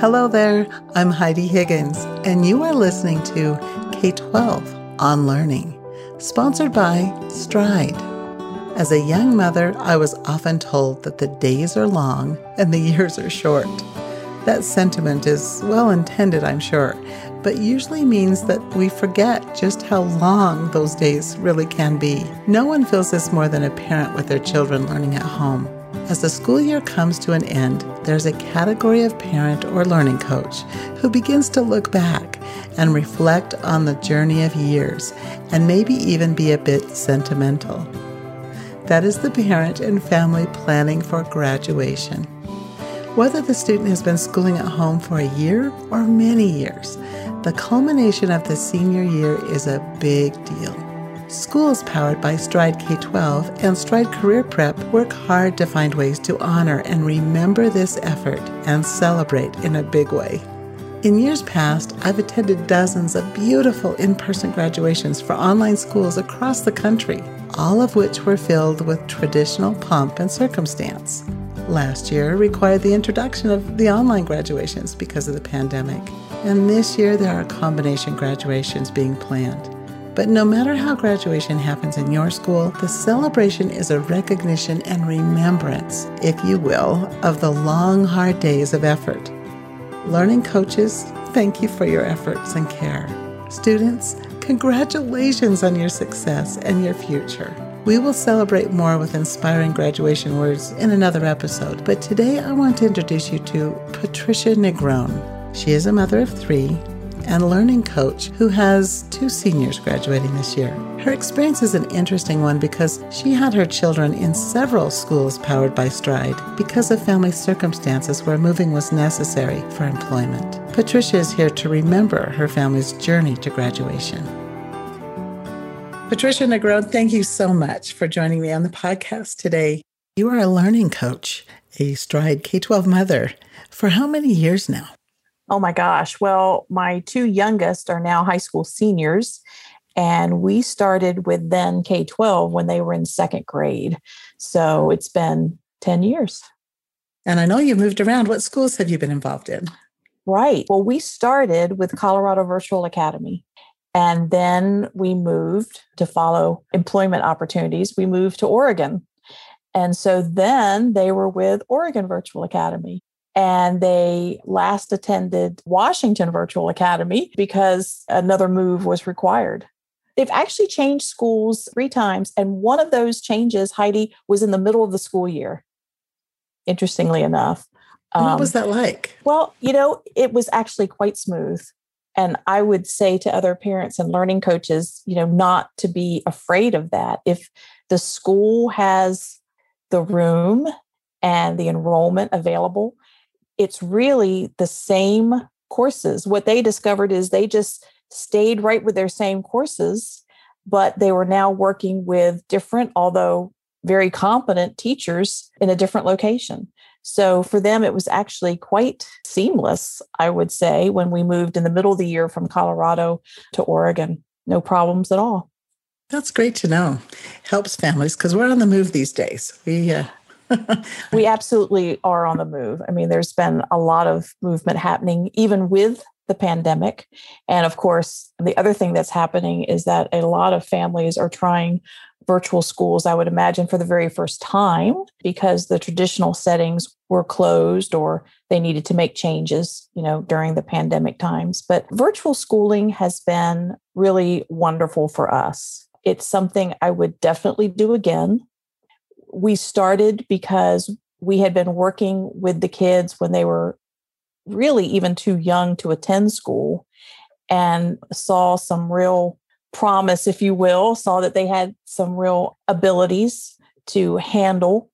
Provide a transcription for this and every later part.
Hello there, I'm Heidi Higgins, and you are listening to K 12 on Learning, sponsored by Stride. As a young mother, I was often told that the days are long and the years are short. That sentiment is well intended, I'm sure, but usually means that we forget just how long those days really can be. No one feels this more than a parent with their children learning at home. As the school year comes to an end, there's a category of parent or learning coach who begins to look back and reflect on the journey of years and maybe even be a bit sentimental. That is the parent and family planning for graduation. Whether the student has been schooling at home for a year or many years, the culmination of the senior year is a big deal. Schools powered by Stride K 12 and Stride Career Prep work hard to find ways to honor and remember this effort and celebrate in a big way. In years past, I've attended dozens of beautiful in person graduations for online schools across the country, all of which were filled with traditional pomp and circumstance. Last year required the introduction of the online graduations because of the pandemic, and this year there are combination graduations being planned. But no matter how graduation happens in your school, the celebration is a recognition and remembrance, if you will, of the long, hard days of effort. Learning coaches, thank you for your efforts and care. Students, congratulations on your success and your future. We will celebrate more with inspiring graduation words in another episode, but today I want to introduce you to Patricia Negron. She is a mother of three and learning coach who has two seniors graduating this year. Her experience is an interesting one because she had her children in several schools powered by Stride because of family circumstances where moving was necessary for employment. Patricia is here to remember her family's journey to graduation. Patricia Negron, thank you so much for joining me on the podcast today. You are a learning coach, a Stride K 12 mother. For how many years now? Oh my gosh. Well, my two youngest are now high school seniors, and we started with then K 12 when they were in second grade. So it's been 10 years. And I know you've moved around. What schools have you been involved in? Right. Well, we started with Colorado Virtual Academy. And then we moved to follow employment opportunities. We moved to Oregon. And so then they were with Oregon Virtual Academy and they last attended Washington Virtual Academy because another move was required. They've actually changed schools three times, and one of those changes, Heidi, was in the middle of the school year. Interestingly enough. Um, what was that like? Well, you know, it was actually quite smooth. And I would say to other parents and learning coaches, you know, not to be afraid of that. If the school has the room and the enrollment available, it's really the same courses. What they discovered is they just stayed right with their same courses, but they were now working with different, although very competent teachers in a different location. So for them, it was actually quite seamless, I would say, when we moved in the middle of the year from Colorado to Oregon. No problems at all. That's great to know. Helps families because we're on the move these days. We uh, we absolutely are on the move. I mean, there's been a lot of movement happening, even with the pandemic. And of course, the other thing that's happening is that a lot of families are trying virtual schools, I would imagine, for the very first time because the traditional settings were closed or they needed to make changes, you know, during the pandemic times. But virtual schooling has been really wonderful for us. It's something I would definitely do again we started because we had been working with the kids when they were really even too young to attend school and saw some real promise, if you will, saw that they had some real abilities to handle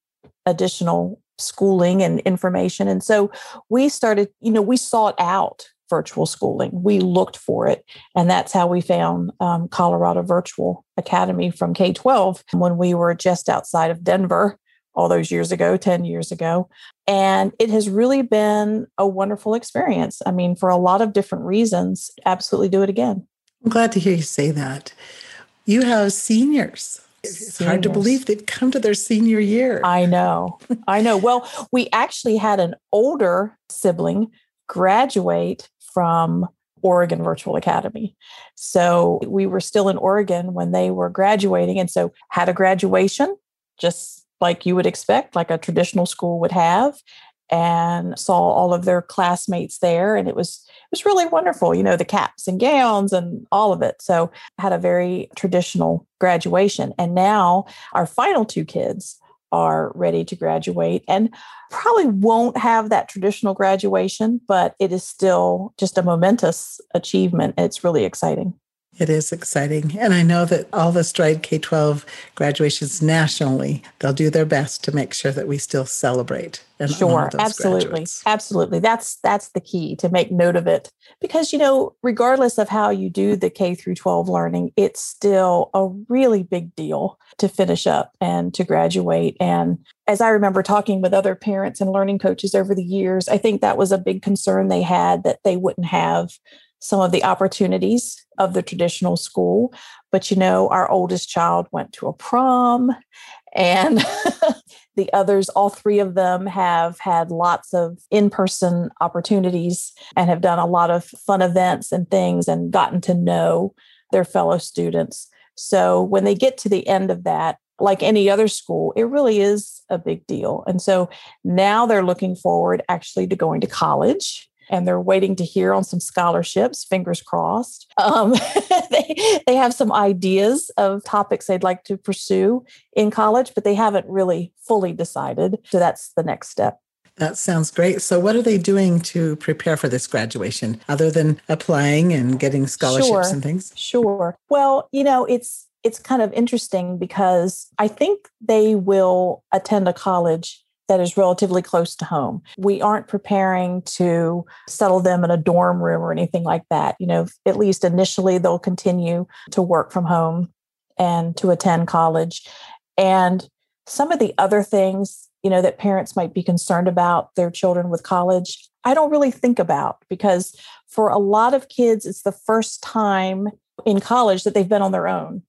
additional schooling and information. And so we started, you know, we sought out virtual schooling. We looked for it. And that's how we found um, Colorado Virtual Academy from K 12 when we were just outside of Denver all those years ago, 10 years ago. And it has really been a wonderful experience. I mean, for a lot of different reasons, absolutely do it again. I'm glad to hear you say that. You have seniors. It's seniors. hard to believe they've come to their senior year. I know. I know. Well, we actually had an older sibling graduate from Oregon Virtual Academy. So we were still in Oregon when they were graduating. And so had a graduation, just like you would expect, like a traditional school would have and saw all of their classmates there and it was it was really wonderful you know the caps and gowns and all of it so had a very traditional graduation and now our final two kids are ready to graduate and probably won't have that traditional graduation but it is still just a momentous achievement. It's really exciting it is exciting. And I know that all the Stride K 12 graduations nationally, they'll do their best to make sure that we still celebrate. And sure, absolutely. Graduates. Absolutely. That's that's the key to make note of it. Because you know, regardless of how you do the K through 12 learning, it's still a really big deal to finish up and to graduate. And as I remember talking with other parents and learning coaches over the years, I think that was a big concern they had that they wouldn't have some of the opportunities of the traditional school. But you know, our oldest child went to a prom, and the others, all three of them, have had lots of in person opportunities and have done a lot of fun events and things and gotten to know their fellow students. So when they get to the end of that, like any other school, it really is a big deal. And so now they're looking forward actually to going to college and they're waiting to hear on some scholarships, fingers crossed. Um, they, they have some ideas of topics they'd like to pursue in college, but they haven't really fully decided. So that's the next step. That sounds great. So, what are they doing to prepare for this graduation other than applying and getting scholarships sure, and things? Sure. Well, you know, it's it's kind of interesting because I think they will attend a college that is relatively close to home. We aren't preparing to settle them in a dorm room or anything like that. You know, at least initially, they'll continue to work from home and to attend college. And some of the other things, you know, that parents might be concerned about their children with college, I don't really think about because for a lot of kids, it's the first time in college that they've been on their own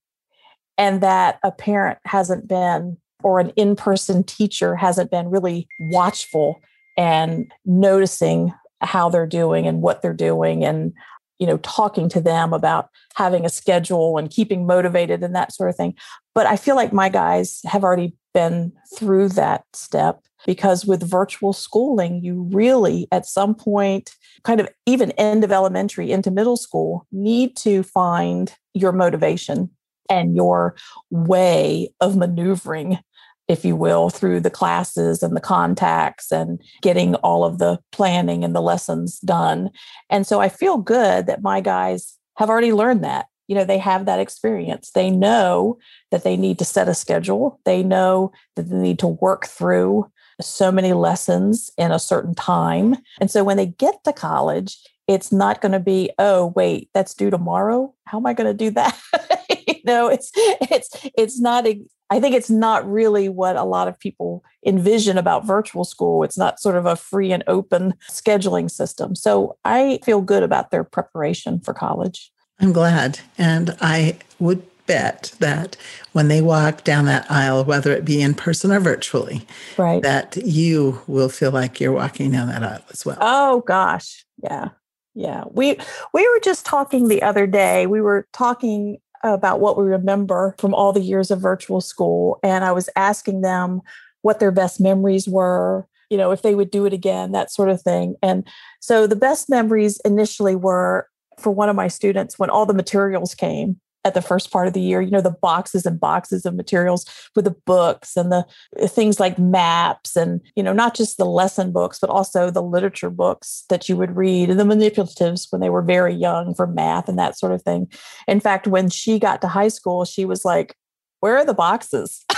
and that a parent hasn't been or an in person teacher hasn't been really watchful and noticing how they're doing and what they're doing and you know talking to them about having a schedule and keeping motivated and that sort of thing. But i feel like my guys have already been through that step because with virtual schooling you really at some point kind of even end of elementary into middle school need to find your motivation and your way of maneuvering if you will, through the classes and the contacts and getting all of the planning and the lessons done. And so I feel good that my guys have already learned that. You know, they have that experience. They know that they need to set a schedule, they know that they need to work through so many lessons in a certain time. And so when they get to college, it's not going to be, oh, wait, that's due tomorrow. How am I going to do that? you know, it's it's it's not I think it's not really what a lot of people envision about virtual school. It's not sort of a free and open scheduling system. So I feel good about their preparation for college. I'm glad. And I would bet that when they walk down that aisle, whether it be in person or virtually, right. that you will feel like you're walking down that aisle as well. Oh gosh. Yeah. Yeah. We we were just talking the other day. We were talking about what we remember from all the years of virtual school. And I was asking them what their best memories were, you know, if they would do it again, that sort of thing. And so the best memories initially were for one of my students when all the materials came at the first part of the year you know the boxes and boxes of materials with the books and the uh, things like maps and you know not just the lesson books but also the literature books that you would read and the manipulatives when they were very young for math and that sort of thing. In fact when she got to high school she was like where are the boxes?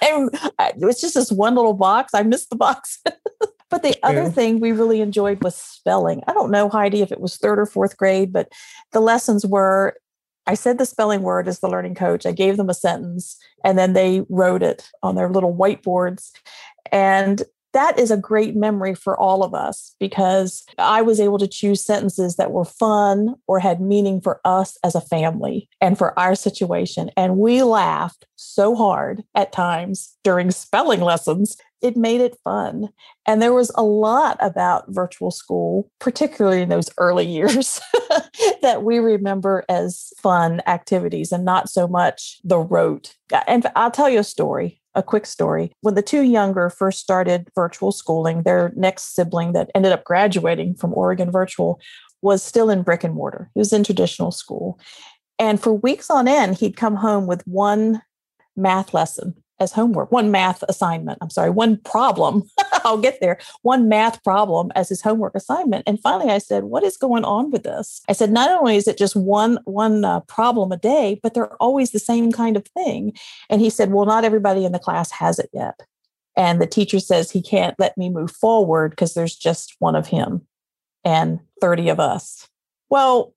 And uh, it was just this one little box. I missed the box But the other thing we really enjoyed was spelling. I don't know, Heidi, if it was third or fourth grade, but the lessons were I said the spelling word as the learning coach. I gave them a sentence and then they wrote it on their little whiteboards. And that is a great memory for all of us because I was able to choose sentences that were fun or had meaning for us as a family and for our situation. And we laughed so hard at times during spelling lessons. It made it fun. And there was a lot about virtual school, particularly in those early years, that we remember as fun activities and not so much the rote. And I'll tell you a story a quick story. When the two younger first started virtual schooling, their next sibling that ended up graduating from Oregon Virtual was still in brick and mortar. He was in traditional school. And for weeks on end, he'd come home with one math lesson as homework, one math assignment. I'm sorry, one problem. I'll get there. One math problem as his homework assignment. And finally, I said, "What is going on with this?" I said, "Not only is it just one one uh, problem a day, but they're always the same kind of thing." And he said, "Well, not everybody in the class has it yet." And the teacher says he can't let me move forward because there's just one of him and 30 of us. Well,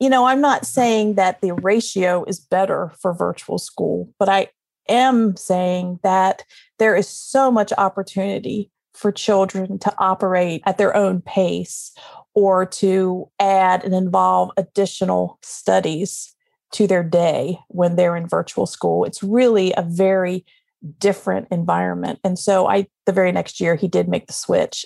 you know, I'm not saying that the ratio is better for virtual school, but I am saying that there is so much opportunity for children to operate at their own pace or to add and involve additional studies to their day when they're in virtual school. It's really a very different environment. And so I the very next year he did make the switch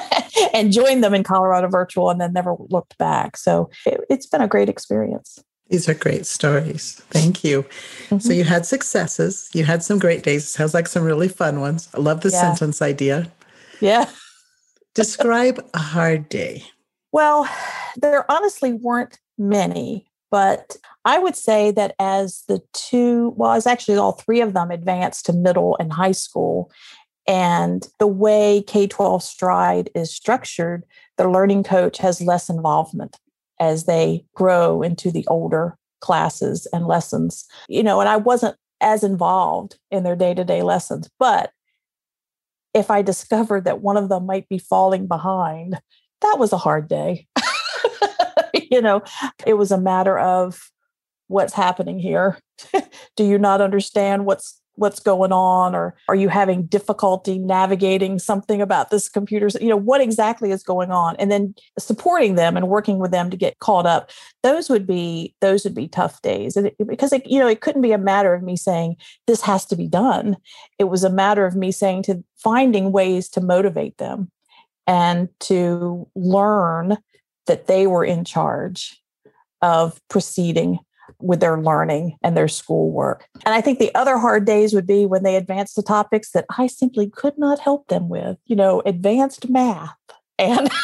and joined them in Colorado virtual and then never looked back. So it, it's been a great experience. These are great stories. Thank you. Mm-hmm. So you had successes, you had some great days. It Sounds like some really fun ones. I love the yeah. sentence idea. Yeah. Describe a hard day. Well, there honestly weren't many, but I would say that as the two, well, as actually all three of them advanced to middle and high school, and the way K 12 Stride is structured, the learning coach has less involvement as they grow into the older classes and lessons. You know, and I wasn't as involved in their day to day lessons, but if I discovered that one of them might be falling behind, that was a hard day. you know, it was a matter of what's happening here. Do you not understand what's what's going on or are you having difficulty navigating something about this computer? You know what exactly is going on? And then supporting them and working with them to get caught up. Those would be those would be tough days. It, because it, you know it couldn't be a matter of me saying this has to be done. It was a matter of me saying to finding ways to motivate them and to learn that they were in charge of proceeding with their learning and their schoolwork. And I think the other hard days would be when they advance the topics that I simply could not help them with, you know, advanced math and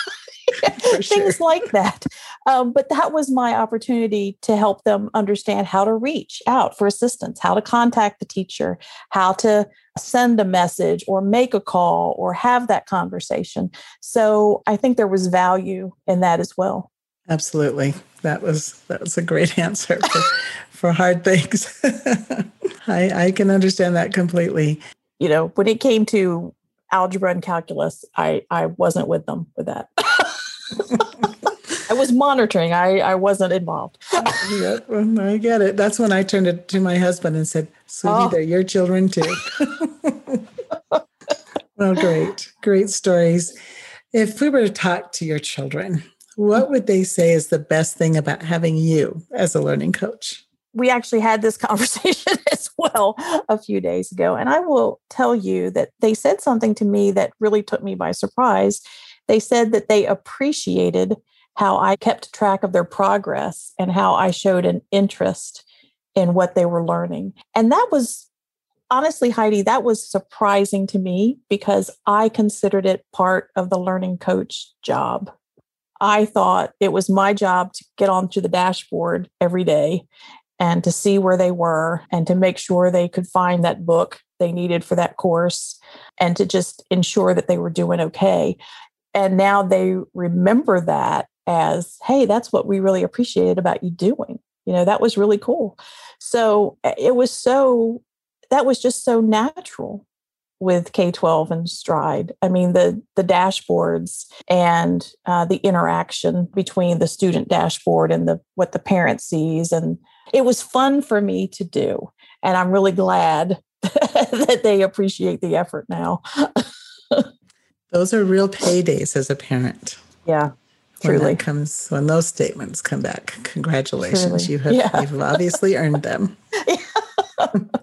things like that. Um, but that was my opportunity to help them understand how to reach out for assistance, how to contact the teacher, how to send a message or make a call or have that conversation. So I think there was value in that as well. Absolutely. That was that was a great answer for, for hard things. I, I can understand that completely. You know, when it came to algebra and calculus, I, I wasn't with them with that. I was monitoring. I, I wasn't involved. yeah, well, I get it. That's when I turned it to my husband and said, Sweetie, oh. they're your children too. well, great, great stories. If we were to talk to your children, what would they say is the best thing about having you as a learning coach? We actually had this conversation as well a few days ago. And I will tell you that they said something to me that really took me by surprise. They said that they appreciated how I kept track of their progress and how I showed an interest in what they were learning. And that was honestly, Heidi, that was surprising to me because I considered it part of the learning coach job. I thought it was my job to get onto the dashboard every day and to see where they were and to make sure they could find that book they needed for that course and to just ensure that they were doing okay. And now they remember that as, hey, that's what we really appreciated about you doing. You know, that was really cool. So eh, it was so, that was just so natural with K-12 and Stride. I mean, the the dashboards and uh, the interaction between the student dashboard and the what the parent sees, and it was fun for me to do. And I'm really glad that they appreciate the effort now. Those are real paydays as a parent. Yeah. When Truly. comes when those statements come back. Congratulations. Truly. You have Yeah. you've obviously earned them.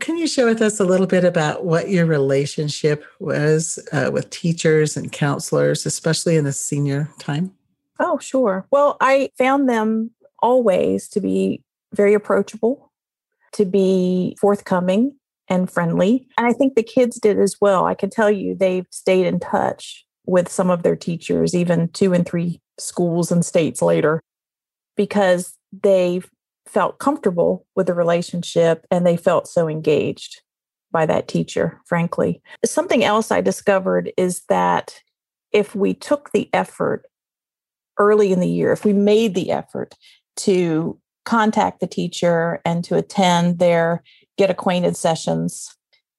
Can you share with us a little bit about what your relationship was uh, with teachers and counselors, especially in the senior time? Oh, sure. Well, I found them always to be very approachable, to be forthcoming and friendly. And I think the kids did as well. I can tell you they've stayed in touch with some of their teachers, even two and three schools and states later, because they felt comfortable with the relationship and they felt so engaged by that teacher, frankly. Something else I discovered is that if we took the effort early in the year, if we made the effort to contact the teacher and to attend their get acquainted sessions,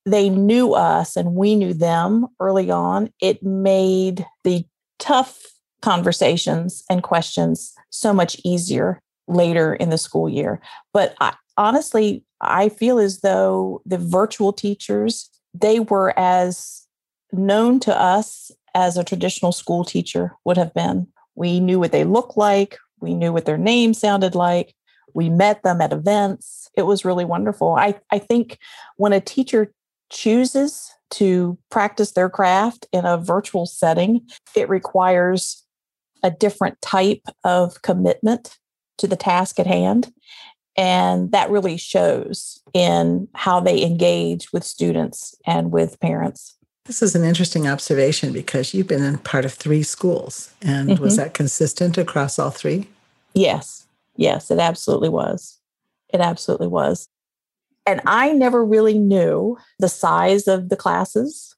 they knew us and we knew them early on. It made the tough conversations and questions so much easier later in the school year. But I, honestly, I feel as though the virtual teachers, they were as known to us as a traditional school teacher would have been. We knew what they looked like, we knew what their name sounded like. We met them at events. It was really wonderful. I, I think when a teacher chooses to practice their craft in a virtual setting, it requires a different type of commitment to the task at hand. And that really shows in how they engage with students and with parents. This is an interesting observation because you've been in part of three schools. And was Mhm. that consistent across all three? Yes, yes, it absolutely was. It absolutely was. And I never really knew the size of the classes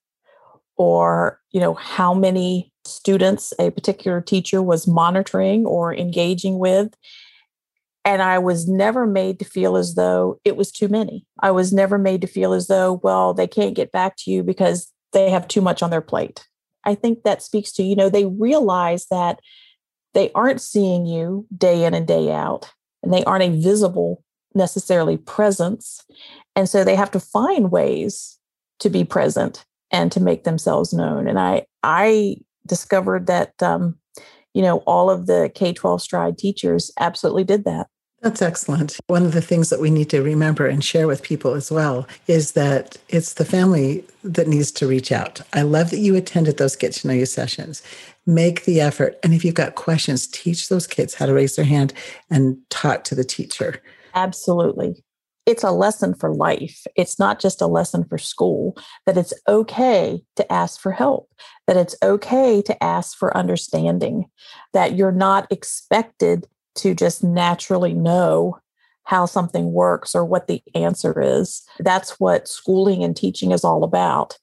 or, you know, how many students a particular teacher was monitoring or engaging with. And I was never made to feel as though it was too many. I was never made to feel as though, well, they can't get back to you because they have too much on their plate. I think that speaks to, you know, they realize that they aren't seeing you day in and day out, and they aren't a visible necessarily presence. And so they have to find ways to be present and to make themselves known. And I I discovered that um, you know all of the K-12 stride teachers absolutely did that. That's excellent. One of the things that we need to remember and share with people as well is that it's the family that needs to reach out. I love that you attended those get to know you sessions. Make the effort. And if you've got questions, teach those kids how to raise their hand and talk to the teacher. Absolutely. It's a lesson for life. It's not just a lesson for school, that it's okay to ask for help, that it's okay to ask for understanding, that you're not expected to just naturally know how something works or what the answer is. That's what schooling and teaching is all about.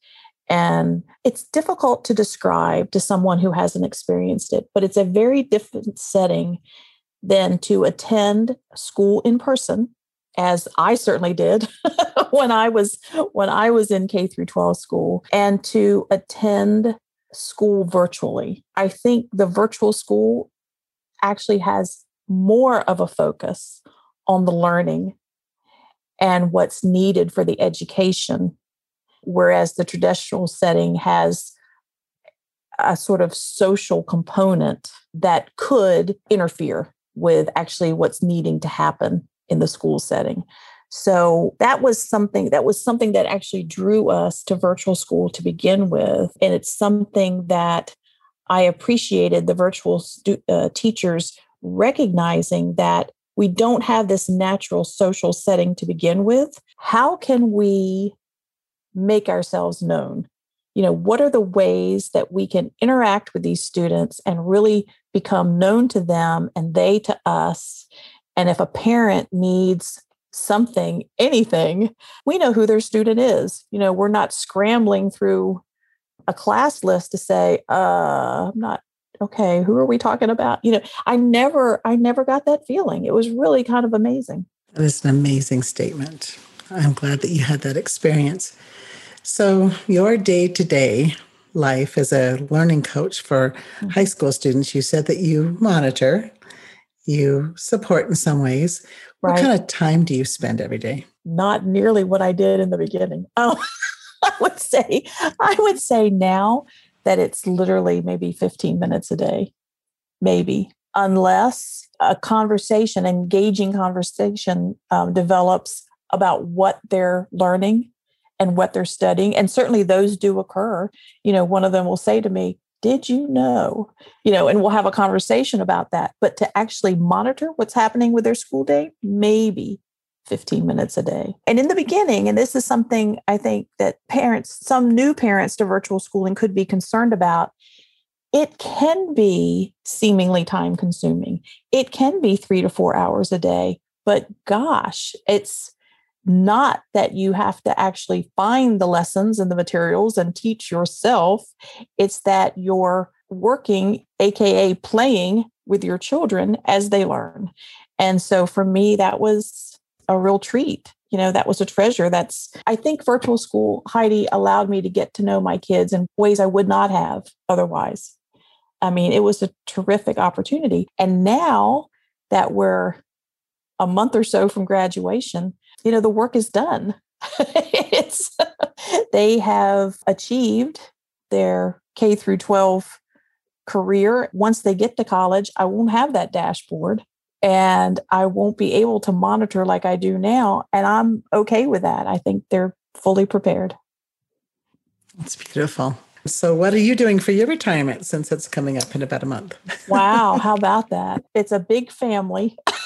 And it's difficult to describe to someone who hasn't experienced it, but it's a very different setting than to attend school in person as I certainly did when I was when I was in K through 12 school and to attend school virtually. I think the virtual school actually has more of a focus on the learning and what's needed for the education whereas the traditional setting has a sort of social component that could interfere with actually what's needing to happen in the school setting. So that was something that was something that actually drew us to virtual school to begin with, and it's something that I appreciated the virtual stu- uh, teachers recognizing that we don't have this natural social setting to begin with. How can we make ourselves known? You know, what are the ways that we can interact with these students and really become known to them and they to us? And if a parent needs something, anything, we know who their student is. You know, we're not scrambling through a class list to say, uh, I'm not okay, who are we talking about? You know, I never, I never got that feeling. It was really kind of amazing. That is an amazing statement. I'm glad that you had that experience. So, your day to day life as a learning coach for Mm-hmm. high school students, you said that you monitor, you support in some ways. What kind of time do you spend every day? Not nearly what I did in the beginning. Oh, I would say, I would say now that it's literally maybe 15 minutes a day, maybe, unless a conversation, engaging conversation um, develops about what they're learning and what they're studying. And certainly those do occur. You know, one of them will say to me, Did you know? You know, and we'll have a conversation about that. But to actually monitor what's happening with their school day, maybe 15 minutes a day. And in the beginning, and this is something I think that parents, some new parents to virtual schooling could be concerned about, it can be seemingly time consuming. It can be three to four hours a day, but gosh, it's not that you have to actually find the lessons and the materials and teach yourself. It's that you're working, AKA playing with your children as they learn. And so for me, that was a real treat. You know, that was a treasure. That's, I think virtual school, Heidi, allowed me to get to know my kids in ways I would not have otherwise. I mean, it was a terrific opportunity. And now that we're a month or so from graduation, you know, the work is done. it's they have achieved their K through 12 career. Once they get to college, I won't have that dashboard and I won't be able to monitor like I do now. And I'm okay with that. I think they're fully prepared. That's beautiful. So, what are you doing for your retirement since it's coming up in about a month? wow, how about that? It's a big family.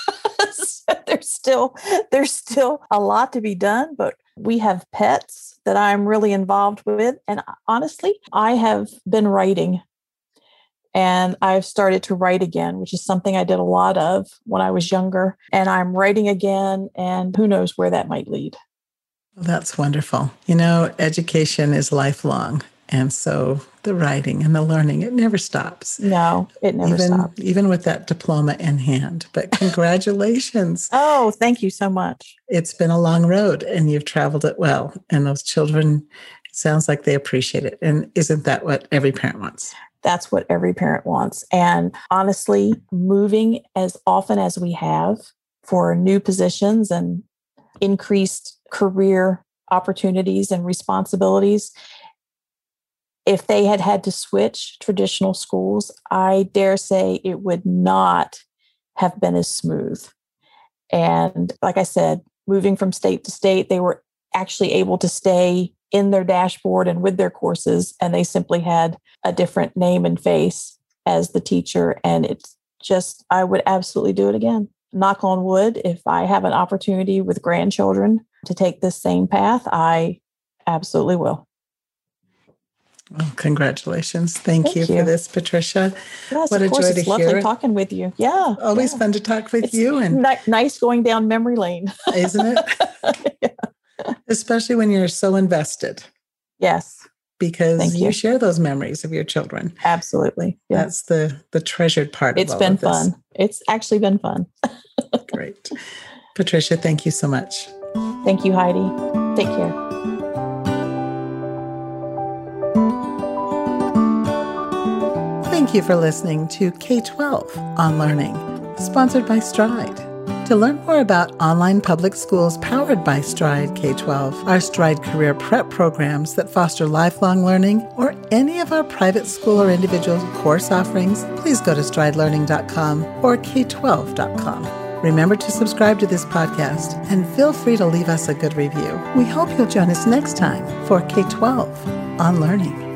there's still there's still a lot to be done, but we have pets that I'm really involved with and honestly, I have been writing and I've started to write again, which is something I did a lot of when I was younger. And I'm writing again, and who knows where that might lead. Well, That's wonderful. You know, education is lifelong. And so the writing and the learning, it never stops. No, it never even, stops. Even with that diploma in hand. But congratulations. oh, thank you so much. It's been a long road and you've traveled it well. And those children, it sounds like they appreciate it. And isn't that what every parent wants? That's what every parent wants. And honestly, moving as often as we have for new positions and increased career opportunities and responsibilities. If they had had to switch traditional schools, I dare say it would not have been as smooth. And like I said, moving from state to state, they were actually able to stay in their dashboard and with their courses, and they simply had a different name and face as the teacher. And it's just, I would absolutely do it again. Knock on wood, if I have an opportunity with grandchildren to take this same path, I absolutely will. Well, congratulations. Thank, Thank you, you, for this, Patricia. Yes, what a joy it's to lovely hear. talking with you. Yeah. Always yeah. fun to talk with it's you. And n- nice going down memory lane. Isn't it? yeah especially when you're so invested. Yes. Because you. you. share those memories of your children. Absolutely. Yeah. That's the the treasured part of it. It's been fun. It's actually been fun. Great. Patricia, thank you so much. Thank you, Heidi. Take care. Thank you for listening to K 12 on Learning, sponsored by Stride. To learn more about online public schools powered by Stride K 12, our Stride Career Prep programs that foster lifelong learning, or any of our private school or individual course offerings, please go to stridelearning.com or k12.com. Remember to subscribe to this podcast and feel free to leave us a good review. We hope you'll join us next time for K 12 on Learning.